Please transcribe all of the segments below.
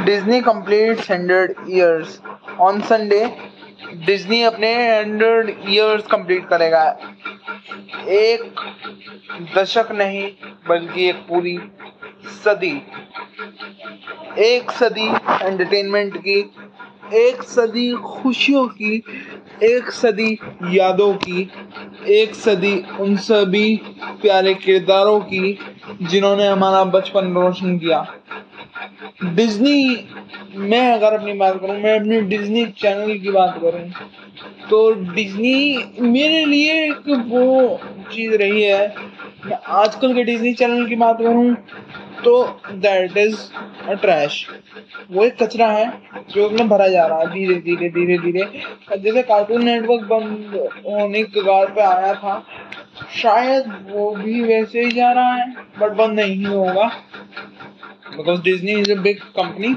Disney completes 100 years. On Sunday. Disney अपने 100 years complete करेगा। एक दशक नहीं, बल्कि एक पूरी सदी। एक सदी एंटरटेनमेंट की, एक सदी खुशियों की, एक सदी यादों की, एक सदी उन सभी प्यारे किरदारों की जिन्होंने हमारा बचपन रोशन किया। डिज्नी मैं अगर अपनी बात करूँ, मैं अपनी डिज्नी चैनल की बात करूँ तो डिज्नी मेरे लिए एक वो चीज़ रही है। मैं आजकल के डिज्नी चैनल की बात करूँ तो दैट इज़ अ ट्रैश वो एक कचरा है, जो उसमें भरा जा रहा है धीरे धीरे धीरे धीरे। जैसे कार्टून नेटवर्क बंद होने के कगार पे आया था, शायद वो भी वैसे ही जा रहा है बट बंद नहीं होगा। Because Disney is a big company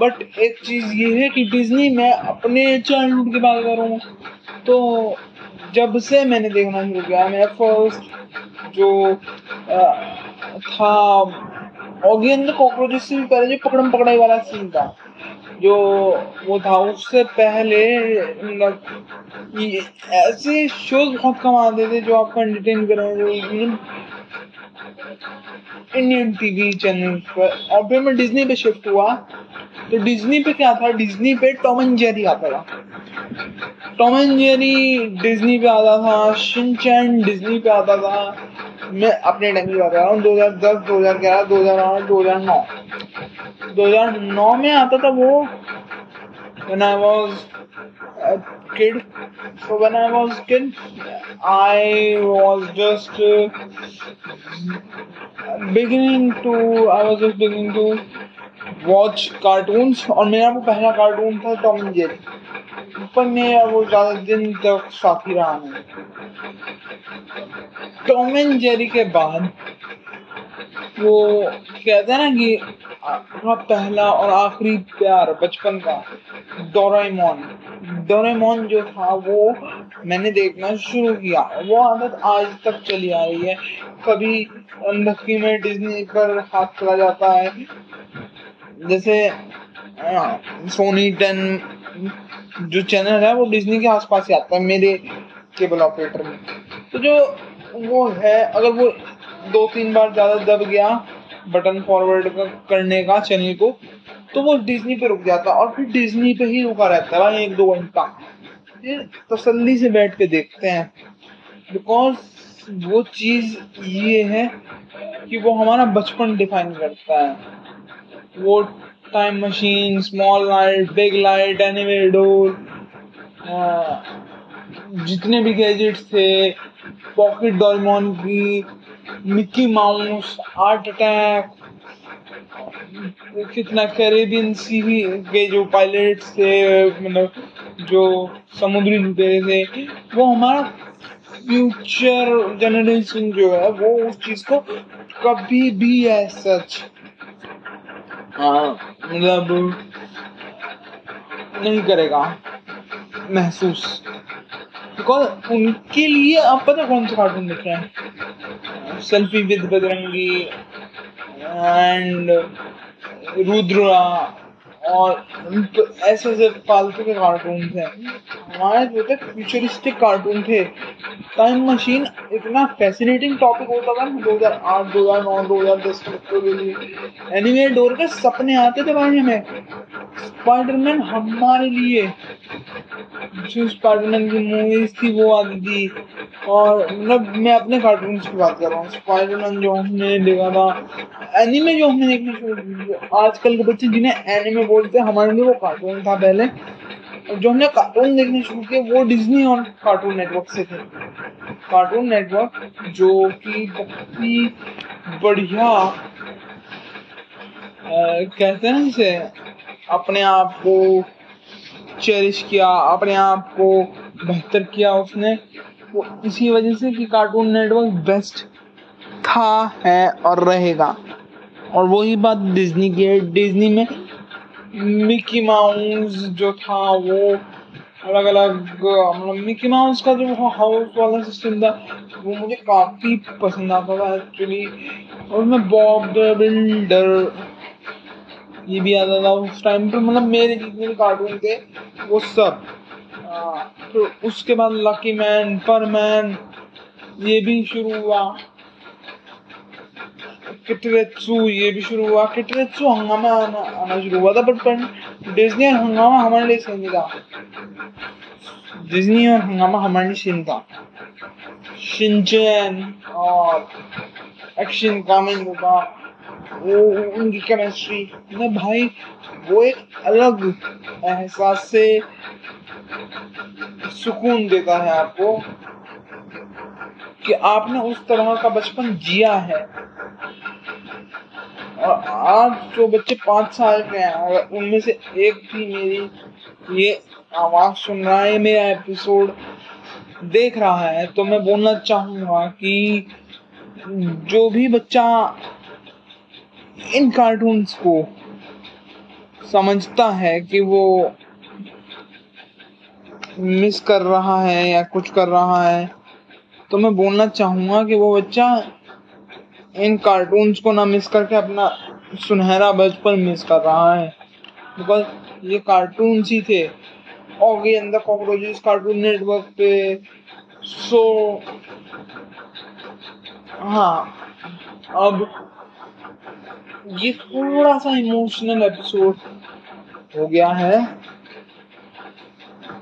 but एक चीज़ ये है कि डिज्नी में अपने चाइल्डहुड की बात करूँ तो जब से मैंने देखना शुरू किया मैं फ़र्स्ट जो आ, था ऑगी एंड कॉकरोचेस से भी पहले जो पकड़म पकड़ाई वाला सीन था जो वो था उससे पहले मतलब ऐसे शोज़ बहुत कम आते थे जो आपको एंटरटेन करें जो इंडियन टीवी चैनल पर। और फिर मैं डिज्नी पे शिफ्ट हुआ तो डिज्नी पे क्या था? डिज्नी पे टॉम एंड जेरी आता था। टॉम एंड जेरी डिज्नी पे आता था शिनचैन डिज्नी पे आता था। मैं अपने टाइम की बात कर रहा हूँ 2010 2011 2008 2009 2009 में आता था वो, when I a kid. So when I was kid, I was just uh, beginning to I was just beginning to watch cartoons. और मेरा वो पहला कार्टून था टॉम एंड जेरी पर मैं वो ज़्यादा दिन तक साथी रहा नहीं। टॉम एंड जेरी के बाद वो कहते हैं ना कि अपना पहला और आखिरी प्यार बचपन का डोरेमोन डोरेमोन जो था वो मैंने देखना शुरू किया। वो आदत आज तक चली आ रही है। कभी अनधक्की में डिज्नी पर हाथ चला जाता है। जैसे सोनी टेन जो चैनल है, वो डिज्नी के आसपास ही आता है, मेरे केबल ऑपरेटर में। तो जो वो है, अगर वो दो तीन बार ज़्यादा दब गया बटन फॉरवर्ड का करने का चैनल को तो वो डिज्नी पे रुक जाता और फिर डिज्नी पे ही रुका रहता है भाई, एक दो घंटा तसल्ली से बैठ के देखते हैं। बिकॉज़ वो चीज़ ये है कि वो हमारा बचपन डिफाइन करता है। वो time machine small light big light anywhere door जितने भी गैजेट्स थे पॉकेट डॉलमोन की मिक्की माउस आर्ट अटैक कितना कैरेबियन सी के जो पायलट्स थे मतलब जो समुद्री लुटेरे थे, वो हमारा फ्यूचर जनरेशन जो है, वो उस चीज़ को कभी भी है सच मतलब नहीं करेगा, महसूस। बिकॉज़ उनके लिए आप पता कौन सा कार्टून देख रहे हैं? Selfie with Bajrangi and Rudra और ऐसे ऐसे फालतू के कार्टून थे हमारे जो थे फ्यूचरिस्टिक कार्टून थे। टाइम मशीन इतना फैसिनेटिंग टॉपिक होता था दो हज़ार आठ, दो हज़ार नौ, दो हज़ार दस के बच्चों के लिए एनिमे डोर के सपने आते थे भाई हमें स्पाइडरमैन हमारे लिए। जो स्पाइडरमैन की मूवीज़ थी वो आती थी। और मतलब मैं अपने कार्टून की बात कर रहा हूँ। स्पाइडरमैन जो हमने देखा था। एनिमे जो हमने देखना शुरू आजकल के बच्चे जिन्हें एनिमे बोलते हैं हमारे लिए वो कार्टून था पहले। जो हमने कार्टून देखने शुरू किए वो डिज्नी और कार्टून नेटवर्क से थे। कार्टून नेटवर्क जो कि बहुत ही बढ़िया कहते हैं इसे, अपने आप को चेरिश किया, अपने आप को बेहतर किया उसने। वो इसी वजह से कि कार्टून नेटवर्क बेस्ट था, है और रहेगा। और वही बात डिज्नी की है। डिज्नी में मिकी माउस जो था वो अलग अलग मतलब मिकी माउस का जो हाउस वाला सिस्टम था, वो मुझे काफ़ी पसंद आता था एक्चुअली और मैं बॉब द बिल्डर ये भी आता था उस टाइम पे मतलब मेरे जितने भी कार्टून थे, वो सब। फिर तो उसके बाद लकी मैन पर मैन ये भी शुरू हुआ। किटरेत्सु, ये भी शुरू हुआ। किटरेत्सु हंगामा आना आना शुरू हुआ था बट पर डिज्नी और हंगामा हमारे लिए सही था। डिज्नी और हंगामा हमारे लिए सीन था। शिनचैन और एक्शन कॉमेंट होगा, वो, उनकी केमिस्ट्री ना भाई, वो एक अलग एहसास से सुकून देता है आपको कि आपने उस तरह का बचपन जिया है। और आज जो बच्चे पाँच साल के हैं अगर उनमें से एक भी मेरी ये आवाज़ सुन रहा है, मेरा एपिसोड देख रहा है तो मैं बोलना चाहूँगा कि जो भी बच्चा इन कार्टून्स को समझता है कि वो मिस कर रहा है या कुछ कर रहा है तो मैं बोलना चाहूँगा कि वो बच्चा इन कार्टून्स को ना मिस करके अपना सुनहरा बचपन मिस कर रहा है। बिकॉज़ ये कार्टून्स ही थे। और ये अंदर कॉकरोचेस कार्टून नेटवर्क पे सो हाँ अब ये थोड़ा सा इमोशनल एपिसोड हो गया है।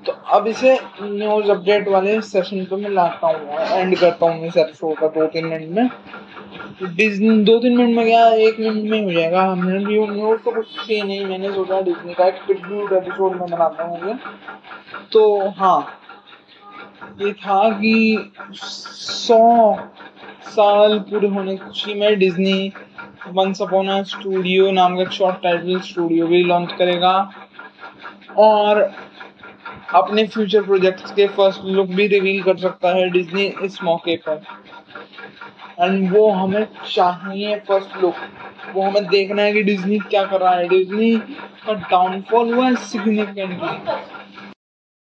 तो अब इसे न्यूज़ अपडेट वाले सेशन पे मैं लाता हूँ एंड करता हूँ इस एपिसोड का दो तीन मिनट में। दो तीन मिनट में क्या एक मिनट में हो जाएगा। हमने भी न्यूज़ तो कुछ थी नहीं, मैंने सोचा डिज्नी का एक ट्रिब्यूट एपिसोड में बनाता हूँ तो हाँ। ये था कि सौ साल पूरे होने खुशी में डिज्नी वंस अपॉन स्टूडियो नाम का एक शॉर्ट टाइटल स्टूडियो भी लॉन्च करेगा। और अपने फ्यूचर प्रोजेक्ट्स के फ़र्स्ट लुक भी रिवील कर सकता है डिज्नी इस मौके पर। एंड वो हमें चाहिए फ़र्स्ट लुक वो हमें देखना है कि डिज्नी क्या कर रहा है। डिज्नी का डाउनफॉल हुआ है सिग्निफिकेंटली